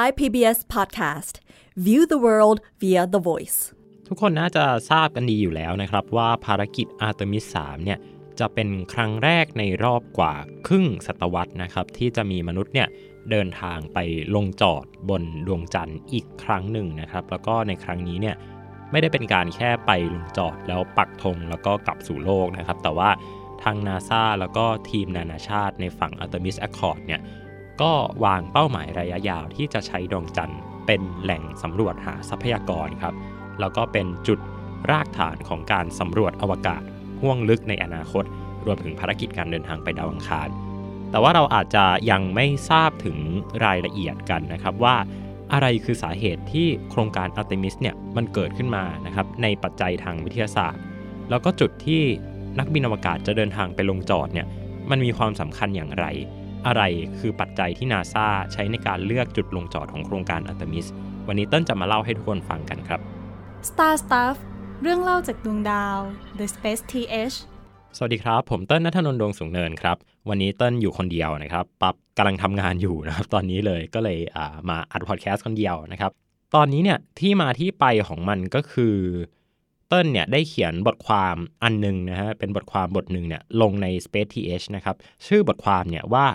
Thai PBS Podcast View the world via the voice ทุกคนน่าจะทราบกันดีอยู่แล้วนะครับว่าภารกิจอาร์ตมิส3เนี่ยจะเป็นครั้งแรกในรอบกว่าครึ่งศตวรรษนะครับที่จะมีมนุษย์เนี่ยเดินทางไปลงจอดบนดวงจันทร์อีกครั้งหนึ่งนะครับ แล้วก็ในครั้งนี้เนี่ยไม่ได้เป็นการแค่ไปลงจอดแล้วปักธงแล้วก็กลับสู่โลกนะครับ แต่ว่าทางนาซาแล้วก็ทีมนานาชาติในฝั่ง Artemis Accord เนี่ย ก็วางเป้าหมายระยะยาวที่จะใช้ดวงจันทร์เป็นแหล่งสำรวจหาทรัพยากรครับ แล้วก็เป็นจุดรากฐานของการสำรวจอวกาศห่วงลึกในอนาคต รวมถึงภารกิจการเดินทางไปดาวอังคาร แต่ว่าเราอาจจะยังไม่ทราบถึงรายละเอียดกันนะครับว่าอะไรคือสาเหตุที่โครงการ Artemis เนี่ยมันเกิดขึ้นมานะครับในปัจจัยทางวิทยาศาสตร์ แล้วก็จุดที่นักบินอวกาศจะเดินทางไปลงจอดเนี่ยมันมีความสำคัญอย่างไร อะไรคือปัจจัยที่นาซาใช้ในการเลือกจุดลงจอดของโครงการ Artemis วันนี้เต้นจะมาเล่าให้ทุกคนฟังกันครับ Star Stuff เรื่องเล่าจากดวงดาว The Space TH สวัสดีครับ ผมเต้นนัทนนท์ดวงสูงเนินครับ วันนี้เต้นอยู่คนเดียวนะครับปั๊บกำลังทำงานอยู่นะครับ ตอนนี้เลยก็เลยามาอัดพอดแคสต์คนเดียวนะครับ ตอนนี้เนี่ยที่มาที่ไปของมันก็คือเต้นเนี่ยได้เขียนบทความอันหนึงนะฮะเป็นบทความบทหนึ่งเนี่ยลงใน Space TH นะครับ ชื่อบทความเนี่ยว่า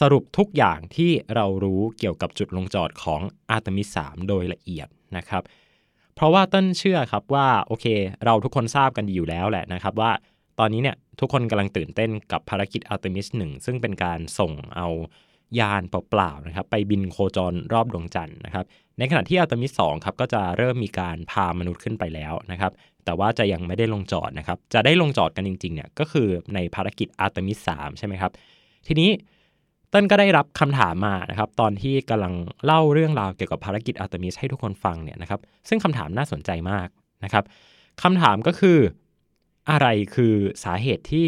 สรุปทุกอย่างที่เรารู้เกี่ยวกับจุดลงจอดของ Artemis 3โดยละเอียดนะครับ เพราะว่าต้นเชื่อครับว่าโอเค เราทุกคนทราบกันอยู่แล้วแหละนะครับว่าตอนนี้เนี่ยทุกคนกำลังตื่นเต้นกับภารกิจ Artemis 1ซึ่งเป็นการส่งเอายานเปล่าๆนะครับไปบินโคจรรอบดวงจันทร์นะครับ ในขณะที่ Artemis 2ครับก็จะเริ่มมีการพามนุษย์ขึ้นไปแล้วนะครับ แต่ว่าจะยังไม่ได้ลงจอดนะครับ จะได้ลงจอดกันจริงๆเนี่ยก็คือในภารกิจ Artemis 3ใช่ไหมครับ ทีนี้ ต้นก็ได้รับคำถามมานะครับตอนที่กำลังเล่าเรื่องราวเกี่ยวกับภารกิจ Artemis ให้ทุกคนฟังเนี่ยนะครับซึ่งคำถามน่าสนใจมากนะครับคำถามก็คืออะไรคือสาเหตุที่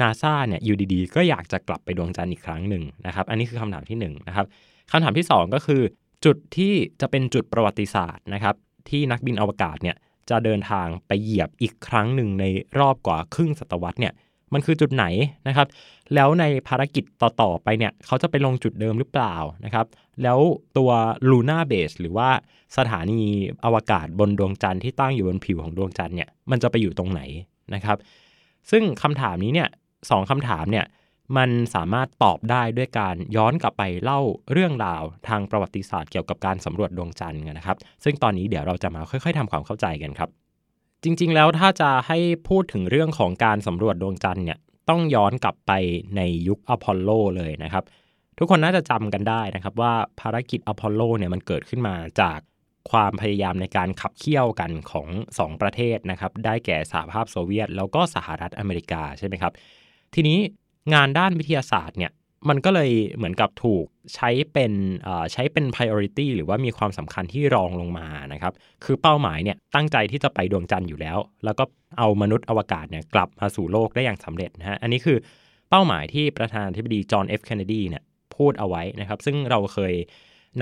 นาซาเนี่ยอยู่ดีๆ ก็อยากจะกลับไปดวงจันทร์อีกครั้งหนึ่งนะครับ อันนี้คือคำถามที่1นนะครับคำถามที่ 2 ก็คือจุดที่จะเป็นจุดประวัติศาสตร์นะครับ ที่นักบินอวกาศเนี่ยจะเดินทางไปเหยียบอีกครั้งหนึ่งในรอบกว่าครึ่งศตวรรษเนี่ย มันคือจุดไหนนะครับ แล้วในภารกิจต่อ ๆ ไปเนี่ยเขาจะไปลงจุดเดิมหรือเปล่านะครับ แล้วตัว Luna Base หรือว่าสถานีอวกาศบนดวงจันทร์ที่ตั้งอยู่บนผิวของดวงจันทร์เนี่ยมันจะไปอยู่ตรงไหนนะครับ ซึ่งคำถามนี้เนี่ยสองคำถามเนี่ยมันสามารถตอบได้ด้วยการย้อนกลับไปเล่าเรื่องราวทางประวัติศาสตร์เกี่ยวกับการสำรวจดวงจันทร์นะครับ ซึ่งตอนนี้เดี๋ยวเราจะมาค่อย ๆทำความเข้าใจกันครับ จริงๆ แล้วถ้าจะให้พูดถึงเรื่องของการสำรวจดวงจันทร์เนี่ยต้องย้อนกลับไปในยุคอพอลโลเลยนะครับ ทุกคนน่าจะจำกันได้นะครับว่าภารกิจอพอลโลเนี่ยมันเกิดขึ้นมาจากความพยายามในการขับเคี่ยวกันของ 2 ประเทศนะครับ ได้แก่สหภาพโซเวียต แล้วก็สหรัฐอเมริกาใช่ไหมครับ ทีนี้งานด้านวิทยาศาสตร์เนี่ย มันก็เลยเหมือนกับถูกใช้เป็นใช้เป็น priority หรือว่ามีความสำคัญที่รองลงมานะครับ คือเป้าหมายเนี่ยตั้งใจที่จะไปดวงจันทร์อยู่แล้ว แล้วก็เอามนุษย์อวกาศเนี่ยกลับมาสู่โลกได้อย่างสำเร็จนะฮะ อันนี้คือเป้าหมายที่ประธานาธิบดีจอห์นเอฟเคนเนดีเนี่ยพูดเอาไว้นะครับ ซึ่งเราเคย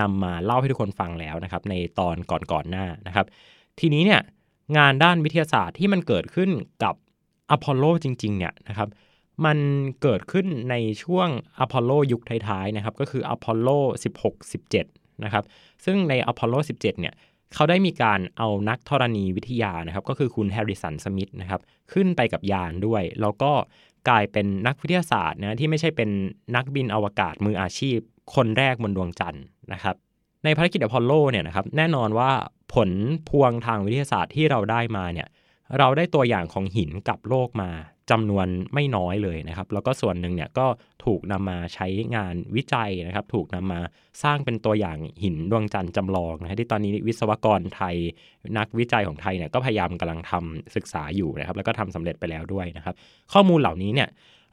นำมาเล่าให้ทุกคนฟังแล้วนะครับ ในตอนก่อนๆหน้านะครับ ทีนี้เนี่ยงานด้านวิทยาศาสตร์ที่มันเกิดขึ้นกับอพอลโลจริงๆเนี่ยนะครับ มันเกิดขึ้นในช่วงอพอลโลยุคท้ายๆนะครับ ก็คืออพอลโล 16-17 นะครับ ซึ่งในอพอลโล 17 เนี่ยเขาได้มีการเอานักธรณีวิทยานะครับ ก็คือคุณ Harrison Schmitt นะครับ ขึ้นไปกับยานด้วย แล้วก็กลายเป็นนักวิทยาศาสตร์นะที่ไม่ใช่เป็นนักบินอวกาศมืออาชีพ คนแรกบนดวงจันทร์นะครับ ในภารกิจอพอลโลเนี่ยนะครับแน่นอนว่าผลพวงทางวิทยาศาสตร์ที่เราได้มาเนี่ย เราได้ตัวอย่างของหินกับโลกมาจำนวนไม่น้อยเลยนะครับ แล้วก็ส่วนหนึ่งเนี่ยก็ถูกนำมาใช้งานวิจัยนะครับ ถูกนำมาสร้างเป็นตัวอย่างหินดวงจันทร์จำลองนะที่ตอนนี้วิศวกรไทย นักวิจัยของไทยเนี่ยก็พยายามกำลังทำศึกษาอยู่นะครับ แล้วก็ทำสำเร็จไปแล้วด้วยนะครับ ข้อมูลเหล่านี้เนี่ย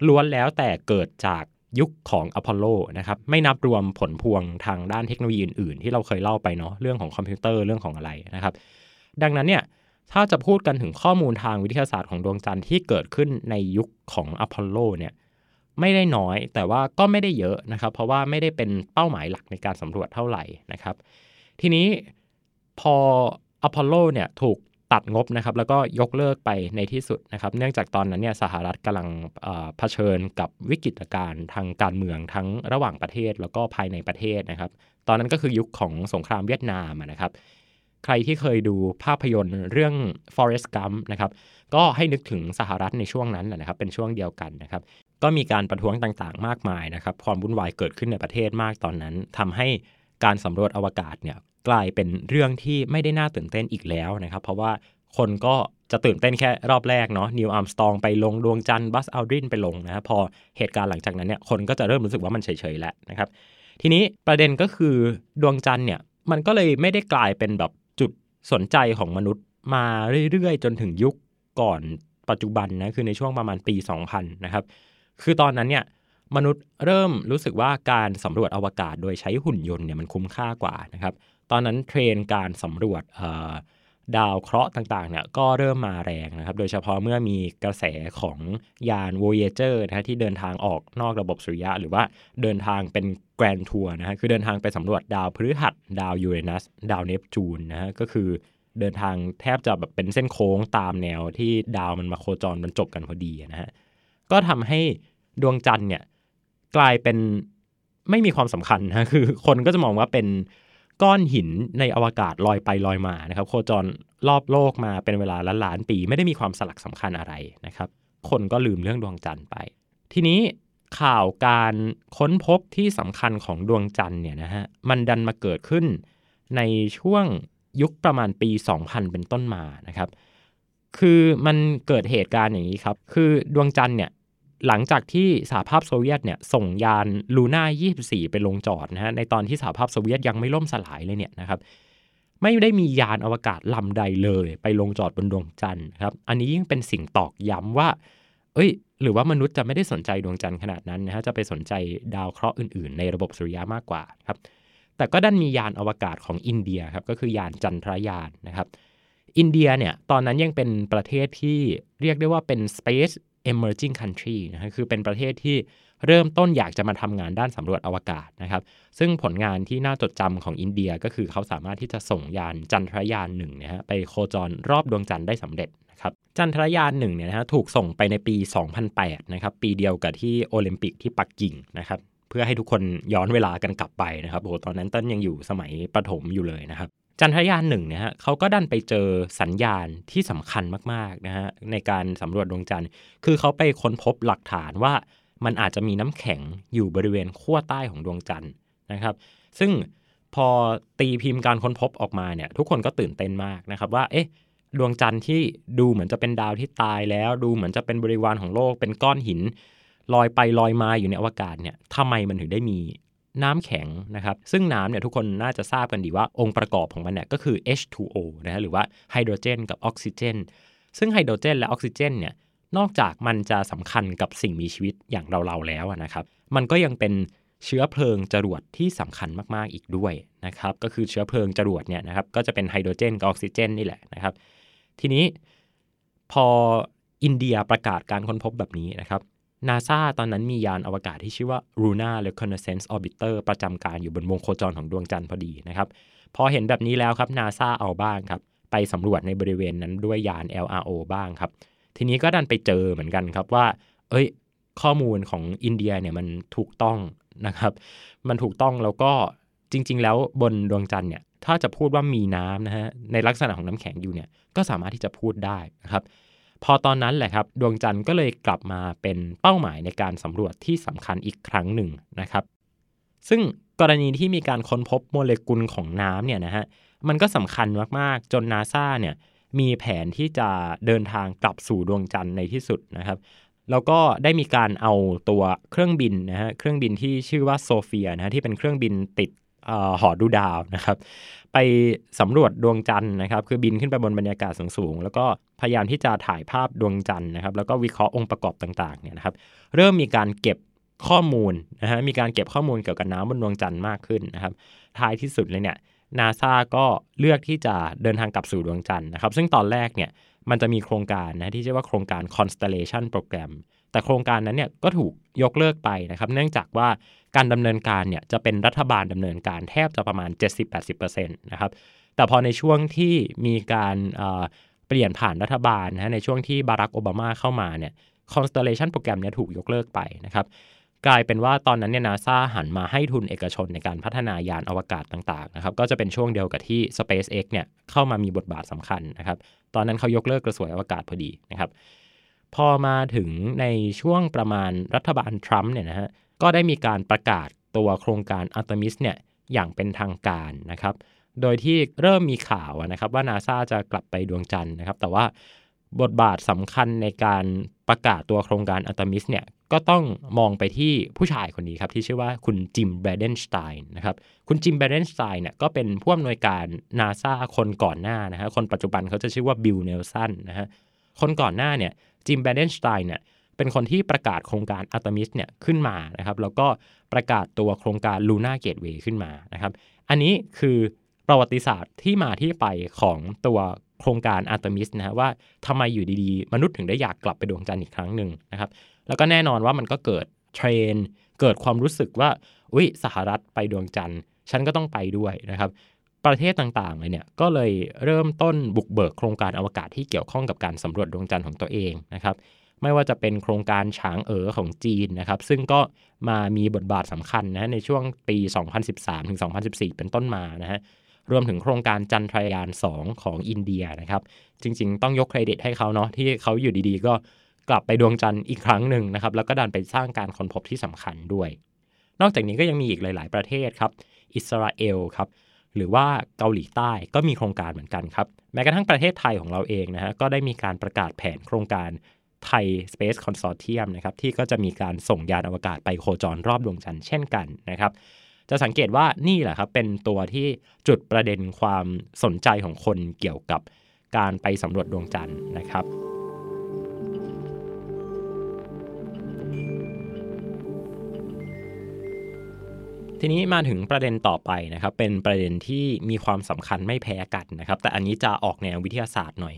ล้วนแล้วแต่เกิดจากยุคของอพอลโลนะครับไม่นับรวมผลพวงทางด้านเทคโนโลยีอื่นๆ ที่เราเคยเล่าไปเนาะเรื่องของคอมพิวเตอร์เรื่องของอะไรนะครับ ดังนั้นเนี่ย ถ้าจะพูดกันถึงข้อมูลทางวิทยาศาสตร์ของดวงจันทร์ที่เกิดขึ้นในยุคของอพอลโลเนี่ยไม่ได้น้อยแต่ว่าก็ไม่ได้เยอะนะครับ เพราะว่าไม่ได้เป็นเป้าหมายหลักในการสำรวจเท่าไหร่นะครับ ทีนี้พออพอลโลเนี่ยถูกตัดงบนะครับ แล้วก็ยกเลิกไปในที่สุดนะครับ เนื่องจากตอนนั้นเนี่ยสหรัฐกำลังเผชิญกับวิกฤตการณ์ทางการเมืองทั้งระหว่างประเทศแล้วก็ภายในประเทศนะครับ ตอนนั้นก็คือยุคของสงครามเวียดนามนะครับ ใครที่เคยดูภาพยนตร์เรื่อง Forrest Gump นะครับก็ให้นึกถึงสหรัฐในช่วงนั้นแหละนะครับ เป็นช่วงเดียวกันนะครับ ก็มีการประท้วงต่างๆ มากมายนะครับ ความวุ่นวายเกิดขึ้นในประเทศมากตอนนั้นทำให้การสำรวจอวกาศเนี่ยกลายเป็นเรื่องที่ไม่ได้น่าตื่นเต้นอีกแล้วนะครับ เพราะว่าคนก็จะตื่นเต้นแค่รอบแรกเนาะนิวอัมสตองไปลงดวงจันทร์บัสอัลดรินไปลงนะครับพอเหตุการณ์หลังจากนั้นเนี่ยคนก็จะเริ่มรู้สึกว่ามันเฉยๆแล้วนะครับ ทีนี้ประเด็นก็คือดวงจันทร์เนี่ยมันก็เลยไม่ได้กลายเป็นแบบ สนใจของมนุษย์มาเรื่อยๆ จนถึงยุคก่อนปัจจุบันนะคือในช่วงประมาณปี 2000 นะครับ คือตอนนั้นเนี่ยมนุษย์เริ่มรู้สึกว่าการสำรวจอวกาศโดยใช้หุ่นยนต์เนี่ยมันคุ้มค่ากว่านะครับ ตอนนั้นเทรนการสำรวจ ดาวเคราะห์ต่างๆเนี่ยก็เริ่มมาแรงนะครับ โดยเฉพาะเมื่อมีกระแสของยาน Voyager นะที่เดินทางออกนอกระบบสุริยะ หรือว่าเดินทางเป็น grand tour นะฮะคือเดินทางไปสำรวจดาวพฤหัส ดาวยูเรนัส ดาวเนปจูนนะฮะก็คือเดินทางแทบจะแบบเป็นเส้นโค้งตามแนวที่ดาวมันมาโคจรบรรจบกันพอดีนะฮะก็ทำให้ดวงจันทร์เนี่ยกลายเป็นไม่มีความสำคัญนะคือคนก็จะมองว่าเป็น ก้อนหินในอวกาศลอยไปลอยมานะครับโคจรรอบโลกมาเป็นเวลาล้านล้านปีไม่ได้มีความสลักสำคัญอะไรนะครับ คนก็ลืมเรื่องดวงจันทร์ไป ทีนี้ข่าวการค้นพบที่สำคัญของดวงจันทร์เนี่ยนะฮะมันดันมาเกิดขึ้นในช่วงยุคประมาณปี 2000 เป็นต้นมานะครับ คือมันเกิดเหตุการณ์อย่างนี้ครับ คือดวงจันทร์เนี่ย หลังจากที่สหภาพโซเวียตเนี่ยส่งยานลูน่า 24 ไปลงจอดนะฮะในตอนที่สหภาพโซเวียตยังไม่ล่มสลายเลยเนี่ยนะครับไม่ได้มียานอวกาศลำใดเลยไปลงจอดบนดวงจันทร์ครับอันนี้ยิ่งเป็นสิ่งตอกย้ำว่า เอ้ย หรือว่ามนุษย์จะไม่ได้สนใจดวงจันทร์ขนาดนั้นนะฮะจะไปสนใจดาวเคราะห์อื่นๆ ในระบบสุริยะมากกว่าครับแต่ก็ดันมียานอวกาศของอินเดียครับก็คือยานจันทรายานนะครับอินเดียเนี่ยตอนนั้นยังเป็นประเทศที่เรียกได้ว่าเป็น space emerging country นะคคือเป็นประเทศที่เริ่มต้นอยากจะมาทำงานด้านสำรวจอวกาศนะครับ ซึ่งผลงานที่น่าจดจำของอินเดียก็คือเขาสามารถที่จะส่งยานจันทรยานหนึ่งนะฮะไปโคจรรอบดวงจันทร์ได้สำเร็จนะครับ จันทรยานหนึ่งเนี่ยนะฮะถูกส่งไปในปี 2008 นะครับ ปีเดียวกับที่โอลิมปิกที่ปักกิ่งนะครับ เพื่อให้ทุกคนย้อนเวลากันกลับไปนะครับโอ้ตอนนั้นต้นยังอยู่สมัยประถมอยู่เลยนะครับ จันทรยานหนึ่งเนี่ยฮะเขาก็ดันไปเจอสัญญาณที่สำคัญมากๆนะฮะในการสำรวจดวงจันทร์ คือเขาไปค้นพบหลักฐานว่ามันอาจจะมีน้ำแข็งอยู่บริเวณขั้วใต้ของดวงจันทร์นะครับ ซึ่งพอตีพิมพ์การค้นพบออกมาเนี่ยทุกคนก็ตื่นเต้นมากนะครับว่าเอ๊ะดวงจันทร์ที่ดูเหมือนจะเป็นดาวที่ตายแล้ว ดูเหมือนจะเป็นบริวารของโลกเป็นก้อนหิน ลอยไปลอยมาอยู่ในอวกาศเนี่ยทำไมมันถึงได้มี น้ำแข็งนะครับ ซึ่งน้ำเนี่ยทุกคนน่าจะทราบกันดีว่าองค์ประกอบของมันเนี่ยก็คือ H2O นะฮะหรือว่าไฮโดรเจนกับออกซิเจน ซึ่งไฮโดรเจนและออกซิเจนเนี่ยนอกจากมันจะสำคัญกับสิ่งมีชีวิตอย่างเราๆแล้วนะครับ มันก็ยังเป็นเชื้อเพลิงจรวดที่สำคัญมากๆอีกด้วยนะครับ ก็คือเชื้อเพลิงจรวดเนี่ยนะครับก็จะเป็นไฮโดรเจนกับออกซิเจนนี่แหละนะครับ ทีนี้พออินเดียประกาศการค้นพบแบบนี้นะครับ นาซาตอนนั้นมียานอวกาศที่ชื่อว่า Luna Reconnaissance Orbiter ประจำการอยู่บนวงโคจรของดวงจันทร์พอดีนะครับ พอเห็นแบบนี้แล้วครับนาซาเอาบ้างครับ ไปสำรวจในบริเวณนั้นด้วยยาน LRO บ้างครับ ทีนี้ก็ดันไปเจอเหมือนกันครับว่า เอ้ย ข้อมูลของอินเดียเนี่ยมันถูกต้องนะครับ มันถูกต้องแล้วก็จริง ๆ แล้วบนดวงจันทร์เนี่ย ถ้าจะพูดว่ามีน้ำนะฮะในลักษณะของน้ำแข็งอยู่เนี่ยก็สามารถที่จะพูดได้นะครับ พอตอนนั้นแหละครับดวงจันทร์ก็เลยกลับมาเป็นเป้าหมายในการสำรวจที่สำคัญอีกครั้งหนึ่งนะครับ ซึ่งกรณีที่มีการค้นพบโมเลกุลของน้ำเนี่ยนะฮะมันก็สำคัญมากๆ จนนาซาเนี่ยมีแผนที่จะเดินทางกลับสู่ดวงจันทร์ในที่สุดนะครับแล้วก็ได้มีการเอาตัวเครื่องบินนะฮะเครื่องบินที่ชื่อว่าโซเฟียนะฮะที่เป็นเครื่องบินติด หอดูดาวนะครับ ไปสำรวจดวงจันทร์นะครับ คือบินขึ้นไปบนบรรยากาศสูงๆ แล้วก็พยายามที่จะถ่ายภาพดวงจันทร์นะครับ แล้วก็วิเคราะห์องค์ประกอบต่างๆเนี่ยนะครับ เริ่มมีการเก็บข้อมูลนะฮะมีการเก็บข้อมูลเกี่ยวกับน้ำบนดวงจันทร์มากขึ้นนะครับ ท้ายที่สุดเลยเนี่ยนาซาก็เลือกที่จะเดินทางกลับสู่ดวงจันทร์นะครับ ซึ่งตอนแรกเนี่ยมันจะมีโครงการนะที่ชื่อว่าโครงการ Constellation Program แต่โครงการนั้นเนี่ยก็ถูกยกเลิกไปนะครับ เนื่องจากว่าการดำเนินการเนี่ยจะเป็นรัฐบาลดำเนินการแทบจะประมาณ 70-80%นะครับแต่พอในช่วงที่มีการเปลี่ยนผ่านรัฐบาลนะในช่วงที่บารักโอบามาเข้ามาเนี่ย Constellation โปรแกรมนี้ถูกยกเลิกไปนะครับกลายเป็นว่าตอนนั้นเนี่ยนาซาหันมาให้ทุนเอกชนในการพัฒนายานอวกาศต่างๆนะครับก็จะเป็นช่วงเดียวกับที่ SpaceX เนี่ยเข้ามามีบทบาทสำคัญนะครับตอนนั้นเขายกเลิกกระสวยอวกาศพอดีนะครับ พอมาถึงในช่วงประมาณรัฐบาลทรัมป์เนี่ยนะฮะก็ได้มีการประกาศตัวโครงการอัลตมิสเนี่ยอย่างเป็นทางการนะครับ โดยที่เริ่มมีข่าวนะครับว่านาซาจะกลับไปดวงจันทร์นะครับ แต่ว่าบทบาทสำคัญในการประกาศตัวโครงการอัลตมิสเนี่ยก็ต้องมองไปที่ผู้ชายคนนี้ครับ ที่ชื่อว่าคุณ Jim Bridenstine นะครับ คุณ Jim Bridenstine เนี่ยก็เป็นผู้อำนวยการนาซาคนก่อนหน้านะฮะคนปัจจุบันเขาจะชื่อว่าบิลเนลสันนะฮะคนก่อนหน้าเนี่ย Jim Bridenstine เนี่ยเป็นคนที่ประกาศโครงการอัลตมิสเนี่ยขึ้นมานะครับแล้วก็ประกาศตัวโครงการ Lunar Gateway ขึ้นมานะครับอันนี้คือประวัติศาสตร์ที่มาที่ไปของตัวโครงการอาร์ตมิสนะฮะว่าทำไมอยู่ดีๆ มนุษย์ถึงได้อยากกลับไปดวงจันทร์อีกครั้งหนึ่งนะครับแล้วก็แน่นอนว่ามันก็เกิดเทรนเกิดความรู้สึกว่าอุ้ยสหรัฐไปดวงจันทร์ฉันก็ต้องไปด้วยนะครับ ประเทศต่างๆเลยเนี่ยก็เลยเริ่มต้นบุกเบิกโครงการอวกาศที่เกี่ยวข้องกับการสำรวจดวงจันทร์ของตัวเองนะครับไม่ว่าจะเป็นโครงการฉางเอ๋อของจีนนะครับซึ่งก็มามีบทบาทสำคัญนะในช่วงปี 2013ถึง2014 เป็นต้นมานะฮะรวมถึงโครงการจันทรายาน 2 ของอินเดียนะครับจริง ๆ ต้องยกเครดิตให้เขาเนาะที่เขาอยู่ดีๆ ก็กลับไปดวงจันทร์อีกครั้งหนึ่งนะครับแล้วก็ดันไปสร้างการค้นพบที่สำคัญด้วย นอกจากนี้ก็ยังมีอีกหลาย ๆ ประเทศครับอิสราเอลครับ หรือว่าเกาหลีใต้ก็มีโครงการเหมือนกันครับ แม้กระทั่งประเทศไทยของเราเองนะฮะก็ได้มีการประกาศแผนโครงการไทย Space Consortium นะครับที่ก็จะมีการส่งยานอวกาศไปโคจรรอบดวงจันทร์เช่นกันนะครับ จะสังเกตว่านี่แหละครับเป็นตัวที่จุดประเด็นความสนใจของคนเกี่ยวกับการไปสำรวจดวงจันทร์นะครับ ทีนี้มาถึงประเด็นต่อไปนะครับ เป็นประเด็นที่มีความสำคัญไม่แพ้กันนะครับ แต่อันนี้จะออกแนววิทยาศาสตร์หน่อย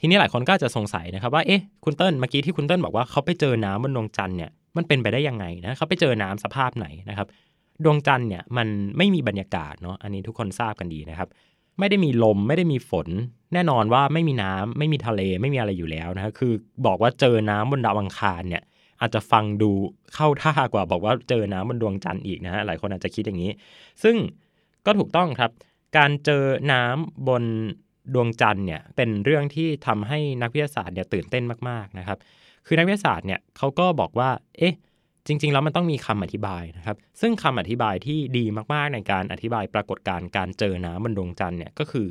ทีนี้หลายคนก็จะสงสัยนะครับว่าเอ๊ะคุณเติ้ลเมื่อกี้ที่คุณเติ้ลบอกว่าเขาไปเจอน้ำบนดวงจันทร์เนี่ยมันเป็นไปได้ยังไงนะเขาไปเจอน้ำสภาพไหนนะครับ ดวงจันทร์เนี่ยมันไม่มีบรรยากาศเนาะอันนี้ทุกคนทราบกันดีนะครับ ไม่ได้มีลมไม่ได้มีฝน แน่นอนว่าไม่มีน้ำไม่มีทะเลไม่มีอะไรอยู่แล้วนะคคือบอกว่าเจอน้ำบนดาวอังคารเนี่ย อาจจะฟังดูเข้าท่ากว่าบอกว่าเจอน้ำบนดวงจันทร์อีกนะฮะหลายคนอาจจะคิดอย่างนี้ ซึ่งก็ถูกต้องครับ การเจอน้ำบนดวงจันทร์เนี่ยเป็นเรื่องที่ทำให้นักวิทยาศาสตร์เนี่ยตื่นเต้นมากๆนะครับคือนักวิทยาศาสตร์เนี่ยเขาก็บอกว่า เอ๊ะ จริง ๆ แล้วมันต้องมีคำอธิบายนะครับ ซึ่งคำอธิบายที่ดีมากๆในการอธิบายปรากฏการณ์การเจอน้ำบนดวงจันทร์เนี่ยก็คือ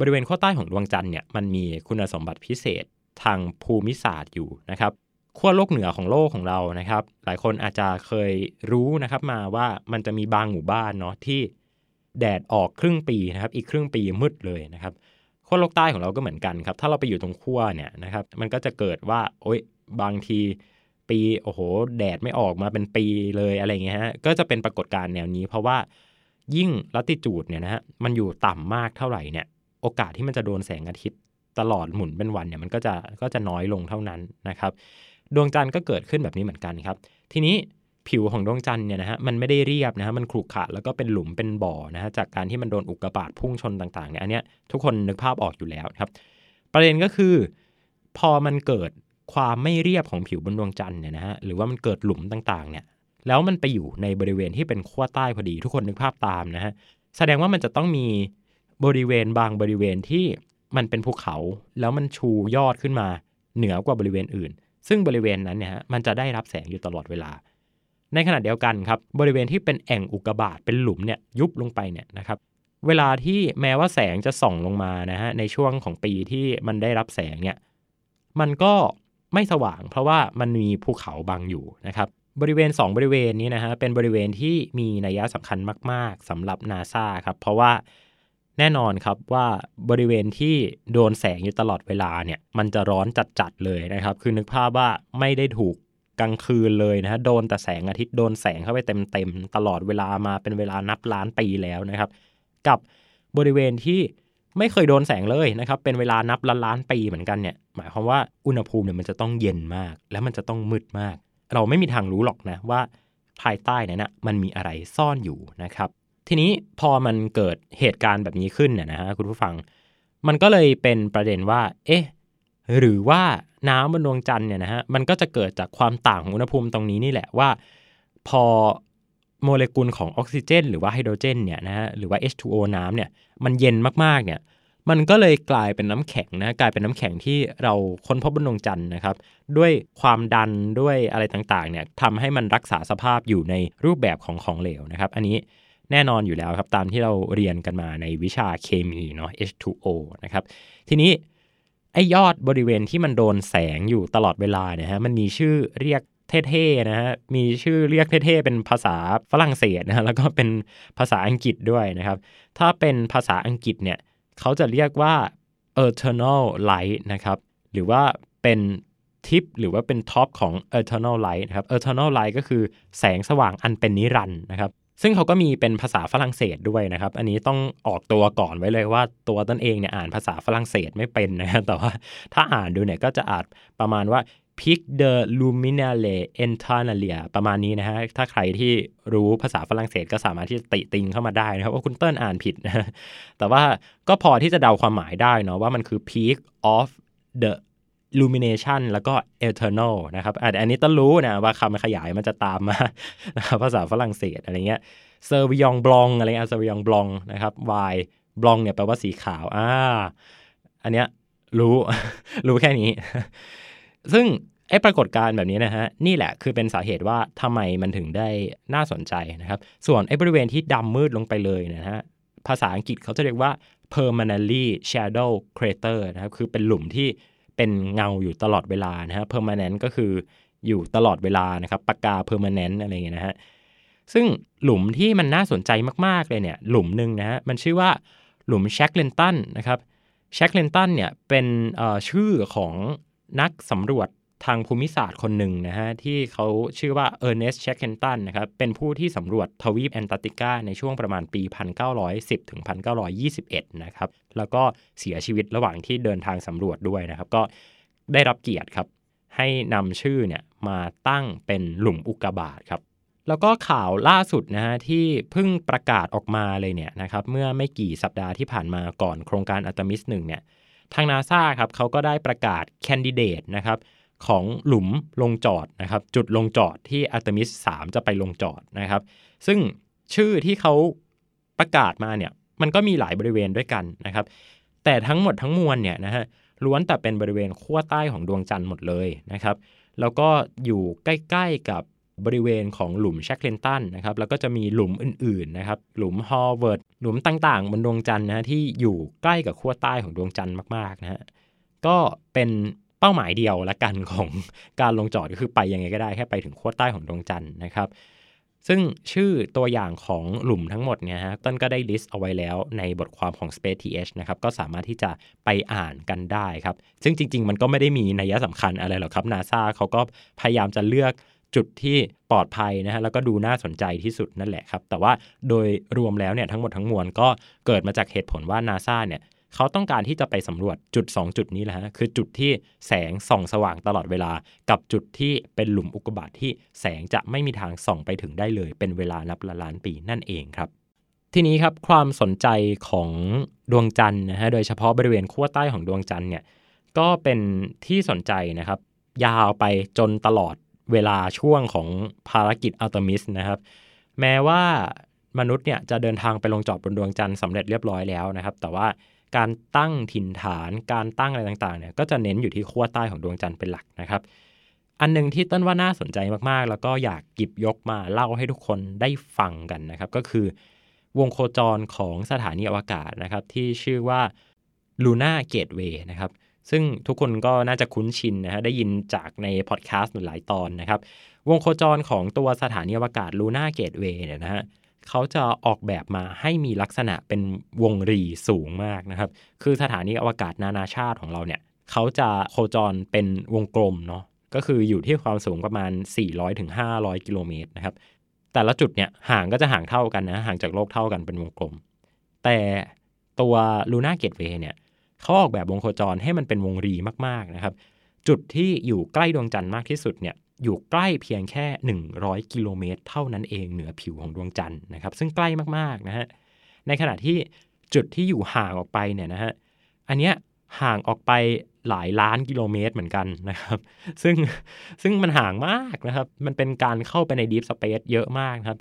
บริเวณขั้วใต้ของดวงจันทร์เนี่ยมันมีคุณสมบัติพิเศษทางภูมิศาสตร์อยู่นะครับ ขั้วโลกเหนือของโลกของเรานะครับ หลายคนอาจจะเคยรู้นะครับมาว่ามันจะมีบางหมู่บ้านเนาะที่แดดออกครึ่งปีนะครับ อีกครึ่งปีมืดเลยนะครับขั้วโลกใต้ของเราก็เหมือนกันครับ ถ้าเราไปอยู่ตรงขั้วเนี่ยนะครับ มันก็จะเกิดว่าโอ๊ยบางทีปีโอ้โห แดดไม่ออกมาเป็นปีเลยอะไรเงี้ยฮะก็จะเป็นปรากฏการณ์แนวนี้ เพราะว่ายิ่งลัติจูดเนี่ยนะฮะมันอยู่ต่ำมากเท่าไหร่เนี่ย โอกาสที่มันจะโดนแสงอาทิตย์ตลอดหมุนเป็นวันเนี่ยมันก็จะก็จะน้อยลงเท่านั้นนะครับ ดวงจันทร์ก็เกิดขึ้นแบบนี้เหมือนกันครับ ทีนี้ผิวของดวงจันทร์เนี่ยนะฮะมันไม่ได้เรียบนะฮะมันขรุขระแล้วก็เป็นหลุมเป็นบ่อนะฮะจากการที่มันโดนอุกกาบาตพุ่งชนต่างๆเนี่ยอันเนี้ยทุกคนนึกภาพออกอยู่แล้วครับ ประเด็นก็คือ พอมันเกิดความไม่เรียบของผิวบนดวงจันทร์เนี่ยนะฮะหรือว่ามันเกิดหลุมต่างๆเนี่ยแล้วมันไปอยู่ในบริเวณที่เป็นขั้วใต้พอดี ทุกคนนึกภาพตามนะฮะแสดงว่ามันจะต้องมีบริเวณบางบริเวณที่มันเป็นภูเขา แล้วมันชูยอดขึ้นมาเหนือกว่าบริเวณอื่น ซึ่งบริเวณนั้นเนี่ยฮะมันจะได้รับแสงอยู่ตลอดเวลา ในขณะเดียวกันครับบริเวณที่เป็นแอ่งอุกกาบาตเป็นหลุมเนี่ยยุบลงไปเนี่ยนะครับเวลาที่แม้ว่าแสงจะส่องลงมานะฮะในช่วงของปีที่มันได้รับแสงเนี่ยมันก็ไม่สว่าง เพราะว่ามันมีภูเขาบังอยู่นะครับบริเวณ 2 บริเวณนี้นะฮะเป็นบริเวณที่มีนัยสำคัญมาก ๆสำหรับนาซาครับเพราะว่า แน่นอนครับว่าบริเวณที่โดนแสงอยู่ตลอดเวลาเนี่ยมันจะร้อนจัดๆเลยนะครับ คือนึกภาพว่าไม่ได้ถูกกลางคืนเลยนะฮะโดนแต่แสงอาทิตย์โดนแสงเข้าไปเต็มๆตลอดเวลามาเป็นเวลานับล้านปีแล้วนะครับ กับบริเวณที่ไม่เคยโดนแสงเลยนะครับ เป็นเวลานับล้านล้านปีเหมือนกันเนี่ย หมายความว่าอุณหภูมิเนี่ยมันจะต้องเย็นมาก และมันจะต้องมืดมาก เราไม่มีทางรู้หรอกนะว่าภายใต้นั้นนะมันมีอะไรซ่อนอยู่นะครับ ทีนี้พอมันเกิดเหตุการณ์แบบนี้ขึ้นเนี่ยนะฮะคุณผู้ฟัง มันก็เลยเป็นประเด็นว่า เอ๊ะ หรือว่าน้ำบนดวงจันทร์เนี่ยนะฮะ มันก็จะเกิดจากความต่างของอุณหภูมิตรงนี้นี่แหละว่า พอโมเลกุลของออกซิเจน หรือว่าไฮโดรเจนเนี่ยนะฮะ หรือว่า H2O น้ำเนี่ย มันเย็นมากๆ เนี่ย มันก็เลยกลายเป็นน้ำแข็งนะ กลายเป็นน้ำแข็งที่เราค้นพบบนดวงจันทร์นะครับ ด้วยความดัน ด้วยอะไรต่างๆ เนี่ยทำให้มันรักษาสภาพอยู่ในรูปแบบของของเหลวนะครับ อันนี้ แน่นอนอยู่แล้วครับ ตามที่เราเรียนกันมาในวิชาเคมีเนาะ H2O นะครับทีนี้ไอ้ยอดบริเวณที่มันโดนแสงอยู่ตลอดเวลาเนี่ยฮะมันมีชื่อเรียกเท่ๆนะฮะมีชื่อเรียกเท่ๆเป็นภาษาฝรั่งเศสนะฮะแล้วก็เป็นภาษาอังกฤษด้วยนะครับ ถ้าเป็นภาษาอังกฤษเนี่ยเขาจะเรียกว่า eternal light นะครับหรือว่าเป็นทิปหรือว่าเป็น top ของ eternal light นะครับ eternal light ก็คือแสงสว่างอันเป็นนิรันดร์นะครับ ซึ่งเขาก็มีเป็นภาษาฝรั่งเศสด้วยนะครับ อันนี้ต้องออกตัวก่อนไว้เลยว่าตัวต้นเองเนี่ยอ่านภาษาฝรั่งเศสไม่เป็นนะครับแต่ว่าถ้าอ่านดูเนี่ยก็จะอ่านประมาณว่า pic de luminale internalia ประมาณนี้นะฮะ ถ้าใครที่รู้ภาษาฝรั่งเศสก็สามารถที่จะติติงเข้ามาได้นะครับ ว่าคุณเติ้ลอ่านผิดนะแต่ว่าก็พอที่จะเดาความหมายได้เนาะว่ามันคือ peak of the illumination แล้วก็ eternal นะครับอะอันนี้ต้องรู้นะว่าคำขยายมันจะตามมาภาษาฝรั่งเศสอะไรเงี้ยเซอร์วิยองบลองอะไรเงี้ยเซอร์วิยองบลองนะครับ y บลองเนี่ยแปลว่าสีขาวอ่าอันเนี้ยรู้รู้แค่นี้ ซึ่งไอ้ปรากฏการณ์แบบนี้นะฮะนี่แหละคือเป็นสาเหตุว่าทำไมมันถึงได้น่าสนใจนะครับ ส่วนไอ้บริเวณที่ดำมืดลงไปเลยนะฮะภาษาอังกฤษเขาจะเรียกว่า permanently shadow crater นะครับคือเป็นหลุมที่ เป็นเงาอยู่ตลอดเวลานะฮะ permanent ก็คืออยู่ตลอดเวลานะครับปากกา permanent อะไรเงี้ยนะฮะ ซึ่งหลุมที่มันน่าสนใจมาก ๆ เลยเนี่ย หลุมหนึ่งนะฮะ มันชื่อว่าหลุม Shackleton นะครับ Shackleton เนี่ยเป็นชื่อของนักสำรวจ ทางภูมิศาสตร์คนหนึ่งนะฮะที่เขาชื่อว่า Ernest Shackleton นะครับเป็นผู้ที่สำรวจทวีปแอนตาร์กติกาในช่วงประมาณปี 1910 ถึง 1921 นะครับแล้วก็เสียชีวิตระหว่างที่เดินทางสำรวจด้วยนะครับ ก็ได้รับเกียรติครับ ให้นำชื่อเนี่ยมาตั้งเป็นหลุมอุกกาบาตครับแล้วก็ข่าวล่าสุดนะฮะที่เพิ่งประกาศออกมาเลยเนี่ยนะครับเมื่อไม่กี่สัปดาห์ที่ผ่านมาก่อนโครงการอัตมิสหนึ่งเนี่ยทางนาซาครับเขาก็ได้ประกาศแคนดิเดตนะครับ ของหลุมลงจอดนะครับ จุดลงจอดที่อัตมิส3จะไปลงจอดนะครับ ซึ่งชื่อที่เขาประกาศมาเนี่ยมันก็มีหลายบริเวณด้วยกันนะครับ แต่ทั้งหมดทั้งมวลเนี่ยนะฮะล้วนแต่เป็นบริเวณขั้วใต้ของดวงจันทร์หมดเลยนะครับ แล้วก็อยู่ใกล้ๆกับบริเวณของหลุม Shackleton นะครับ แล้วก็จะมีหลุมอื่นๆนะครับ หลุม Haworth หลุมต่างๆ บนดวงจันทร์นะที่อยู่ใกล้กับขั้วใต้ของดวงจันทร์มากๆนะฮะ ก็เป็น เป้าหมายเดียวละกันของการลงจอดก็คือไปยังไงก็ได้แค่ไปถึงขั้วใต้ของดวงจันทร์นะครับ ซึ่งชื่อตัวอย่างของหลุมทั้งหมดเนี่ยฮะต้นก็ได้ list เอาไว้แล้วในบทความของ Space TH นะครับก็สามารถที่จะไปอ่านกันได้ครับ ซึ่งจริง ๆ มันก็ไม่ได้มีนัยสำคัญอะไรหรอกครับนาซาเขาก็พยายามจะเลือกจุดที่ปลอดภัยนะฮะแล้วก็ดูน่าสนใจที่สุดนั่นแหละครับ แต่ว่าโดยรวมแล้วเนี่ยทั้งหมดทั้งมวลก็เกิดมาจากเหตุผลว่านาซาเนี่ย เขาต้องการที่จะไปสำรวจจุด 2 จุดนี้แหละฮะคือจุดที่แสงส่องสว่างตลอดเวลา กับจุดที่เป็นหลุมอุกกาบาตที่แสงจะไม่มีทางส่องไปถึงได้เลย เป็นเวลานับล้านปีนั่นเองครับ ทีนี้ครับความสนใจของดวงจันทร์นะฮะโดยเฉพาะบริเวณขั้วใต้ของดวงจันทร์เนี่ยก็เป็นที่สนใจนะครับ ยาวไปจนตลอดเวลาช่วงของภารกิจอัลตมิสนะครับ แม้ว่ามนุษย์เนี่ยจะเดินทางไปลงจอดบนดวงจันทร์สำเร็จเรียบร้อยแล้วนะครับ แต่ว่า การตั้งถิ่นฐาน การตั้งอะไรต่างๆเนี่ยก็จะเน้นอยู่ที่ขั้วใต้ของดวงจันทร์เป็นหลักนะครับ อันหนึ่งที่ต้นว่าน่าสนใจมากๆ แล้วก็อยากกิบยกมาเล่าให้ทุกคนได้ฟังกันนะครับ ก็คือวงโคจรของสถานีอวกาศนะครับที่ชื่อว่า Luna Gateway นะครับซึ่งทุกคนก็น่าจะคุ้นชินนะฮะได้ยินจากในพอดแคสต์หลายตอนนะครับ วงโคจรของตัวสถานีอวกาศ Luna Gateway เนี่ยนะฮะ เขาจะออกแบบมาให้มีลักษณะเป็นวงรีสูงมากนะครับ คือสถานีอวกาศนานาชาติของเราเนี่ยเขาจะโคจรเป็นวงกลมเนาะก็คืออยู่ที่ความสูงประมาณ 400-500ถึงกิโลเมตรนะครับ แต่ละจุดเนี่ยห่างก็จะห่างเท่ากันนะห่างจากโลกเท่ากันเป็นวงกลม แต่ตัวลูน่าเกตเวย์เนี่ยเขาออกแบบวงโคจรให้มันเป็นวงรีมากๆนะครับ จุดที่อยู่ใกล้ดวงจันทร์มากที่สุดเนี่ย อยู่ใกล้เพียงแค่ 100 กิโลเมตร เท่านั้นเองเหนือผิวของดวงจันทร์นะครับ ซึ่งใกล้มากๆนะฮะในขณะที่จุดที่อยู่ห่างออกไปเนี่ยนะฮะอันเนี้ยห่างออกไปหลายล้านกิโลเมตรเหมือนกันนะครับ ซึ่งซึ่งมันห่างมากนะครับ มันเป็นการเข้าไปใน Deep Space เยอะมากครับ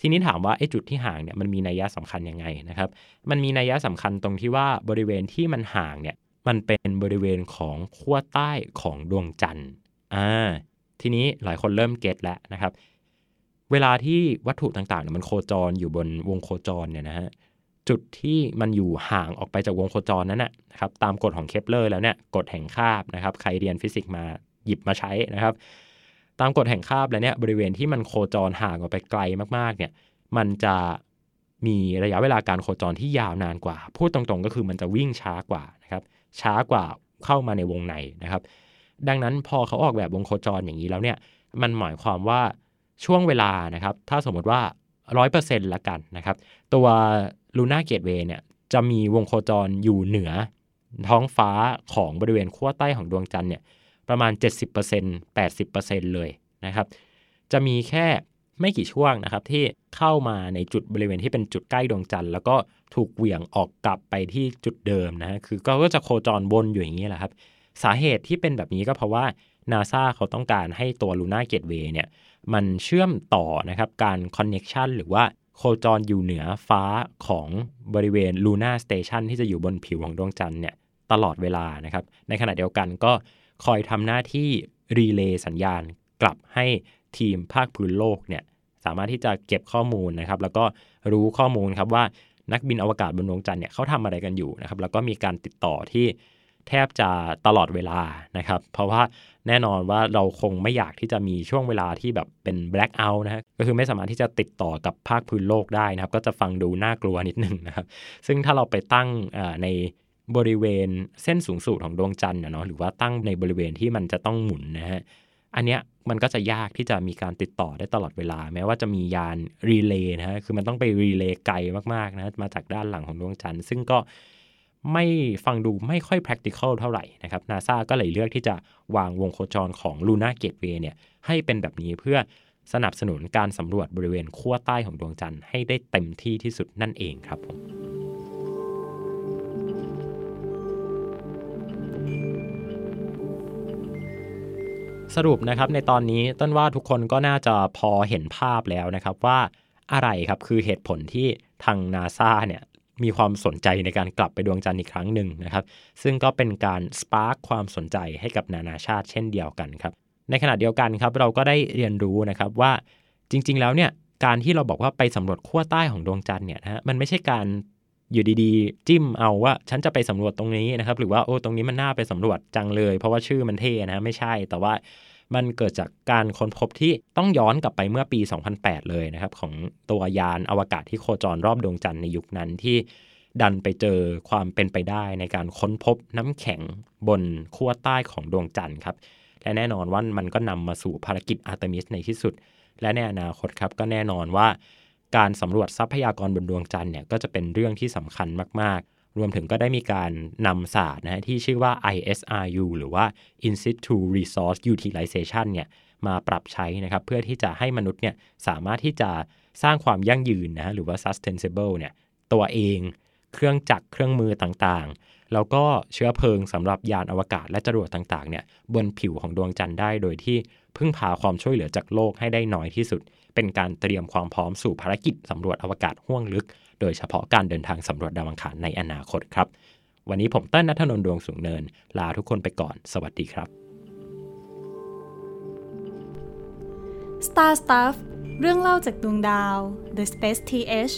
ทีนี้ถามว่าไอ้จุดที่ห่างเนี่ยมันมีนัยยะสำคัญยังไงนะครับ มันมีนัยยะสำคัญตรงที่ว่าบริเวณที่มันห่างเนี่ยมันเป็นบริเวณของขั้วใต้ของดวงจันทร์อ่า ทีนี้หลายคนเริ่มเก็ตแล้วนะครับ เวลาที่วัตถุต่างๆเนี่ยมันโคจรอยู่บนวงโคจรเนี่ยนะฮะจุดที่มันอยู่ห่างออกไปจากวงโคจรนั้นนะครับตามกฎของเคปเลอร์แล้วเนี่ยกฎแห่งคาบนะครับใครเรียนฟิสิกส์มาหยิบมาใช้นะครับ ตามกฎแห่งคาบแล้วเนี่ยบริเวณที่มันโคจรห่างออกไปไกลมากๆเนี่ยมันจะมีระยะเวลาการโคจรที่ยาวนานกว่า พูดตรงๆ ก็คือมันจะวิ่งช้ากว่านะครับช้ากว่าเข้ามาในวงในนะครับ ดังนั้นพอเขาออกแบบวงโคจรอย่างนี้แล้วเนี่ย มันหมายความว่าช่วงเวลานะครับ ถ้าสมมติว่า 100%ละกันนะครับ ตัวลูน่าเกตเวย์เนี่ยจะมีวงโคจรอยู่เหนือท้องฟ้าของบริเวณขั้วใต้ของดวงจันทร์เนี่ยประมาณ 70% 80%เลยนะครับ จะมีแค่ไม่กี่ช่วงนะครับที่เข้ามาในจุดบริเวณที่เป็นจุดใกล้ดวงจันทร์แล้วก็ถูกเหวี่ยงออกกลับไปที่จุดเดิมนะฮะคือก็จะโคจรวนอยู่อย่างนี้แหละครับ สาเหตุที่เป็นแบบนี้ก็เพราะว่านาซาเขาต้องการให้ตัว Lunar Gateway เนี่ยมันเชื่อมต่อนะครับการ connection หรือว่าโคจรอยู่เหนือฟ้าของบริเวณ lunar station ที่จะอยู่บนผิวของดวงจันทร์เนี่ยตลอดเวลานะครับในขณะเดียวกันก็คอยทำหน้าที่ relay สัญญาณกลับให้ทีมภาคพื้นโลกเนี่ยสามารถที่จะเก็บข้อมูลนะครับ แล้วก็รู้ข้อมูลครับว่านักบินอวกาศบนดวงจันทร์เนี่ยเขาทำอะไรกันอยู่นะครับ แล้วก็มีการติดต่อที่ แทบจะตลอดเวลานะครับ เพราะว่าแน่นอนว่าเราคงไม่อยากที่จะมีช่วงเวลาที่แบบเป็น black out นะฮะก็คือไม่สามารถที่จะติดต่อกับภาคพื้นโลกได้นะครับ ก็จะฟังดูน่ากลัวนิดนึงนะครับ ซึ่งถ้าเราไปตั้งในบริเวณเส้นสูงสุดของดวงจันทร์เนาะหรือว่าตั้งในบริเวณที่มันจะต้องหมุนนะฮะอันเนี้ยมันก็จะยากที่จะมีการติดต่อได้ตลอดเวลา แม้ว่าจะมียานรีเลย์นะฮะคือมันต้องไปรีเลย์ไกลมากๆนะมาจากด้านหลังของดวงจันทร์ซึ่งก็ ไม่ฟังดูไม่ค่อย practical เท่าไหร่นะครับนาซาก็เลยเลือกที่จะวางวงโคจรของ Luna Gateway เนี่ยให้เป็นแบบนี้เพื่อสนับสนุนการสำรวจบริเวณขั้วใต้ของดวงจันทร์ให้ได้เต็มที่ที่สุดนั่นเองครับผมสรุปนะครับในตอนนี้ต้นว่าทุกคนก็น่าจะพอเห็นภาพแล้วนะครับว่าอะไรครับคือเหตุผลที่ทางนาซาเนี่ย มีความสนใจในการกลับไปดวงจันทร์อีกครั้งหนึ่งนะครับ ซึ่งก็เป็นการสปาร์คความสนใจให้กับนานาชาติเช่นเดียวกันครับ ในขณะเดียวกันครับเราก็ได้เรียนรู้นะครับว่าจริง ๆ แล้วเนี่ยการที่เราบอกว่าไปสำรวจขั้วใต้ของดวงจันทร์เนี่ยนะฮะมันไม่ใช่การอยู่ดีๆ จิ้มเอาว่าฉันจะไปสำรวจตรงนี้นะครับ หรือว่าโอ้ตรงนี้มันน่าไปสำรวจจังเลย เพราะว่าชื่อมันเท่นะไม่ใช่แต่ว่า มันเกิดจากการค้นพบที่ต้องย้อนกลับไปเมื่อปี 2008 เลยนะครับของตัวยานอวกาศที่โคจรรอบดวงจันทร์ในยุคนั้นที่ดันไปเจอความเป็นไปได้ในการค้นพบน้ำแข็งบนขั้วใต้ของดวงจันทร์ครับ และแน่นอนว่ามันก็นำมาสู่ภารกิจอาร์ทิมิสในที่สุด และในอนาคตครับก็แน่นอนว่า การสำรวจทรัพยากรบนดวงจันทร์เนี่ยก็จะเป็นเรื่องที่สำคัญมาก รวมถึงก็ได้มีการนำศาสตร์นะที่ชื่อว่า ISRU หรือว่า In situ Resource Utilization เนี่ยมาปรับใช้นะครับเพื่อที่จะให้มนุษย์เนี่ยสามารถที่จะสร้างความยั่งยืนนะหรือว่า sustainable เนี่ยตัวเองเครื่องจักรเครื่องมือต่างๆ แล้วก็เชื้อเพลิงสำหรับยานอวกาศและจรวดต่างๆเนี่ยบนผิวของดวงจันทร์ได้โดยที่พึ่งพาความช่วยเหลือจากโลกให้ได้น้อยที่สุด เป็นการเตรียมความพร้อมสู่ภารกิจสำรวจอวกาศห้วงลึก โดยเฉพาะการเดินทางสำรวจดาวอังคารในอนาคตครับ วันนี้ผมเต้นนัทนนท์ดวงสูงเนิน ลาทุกคนไปก่อน สวัสดีครับ Star Stuff เรื่องเล่าจากดวงดาว The Space TH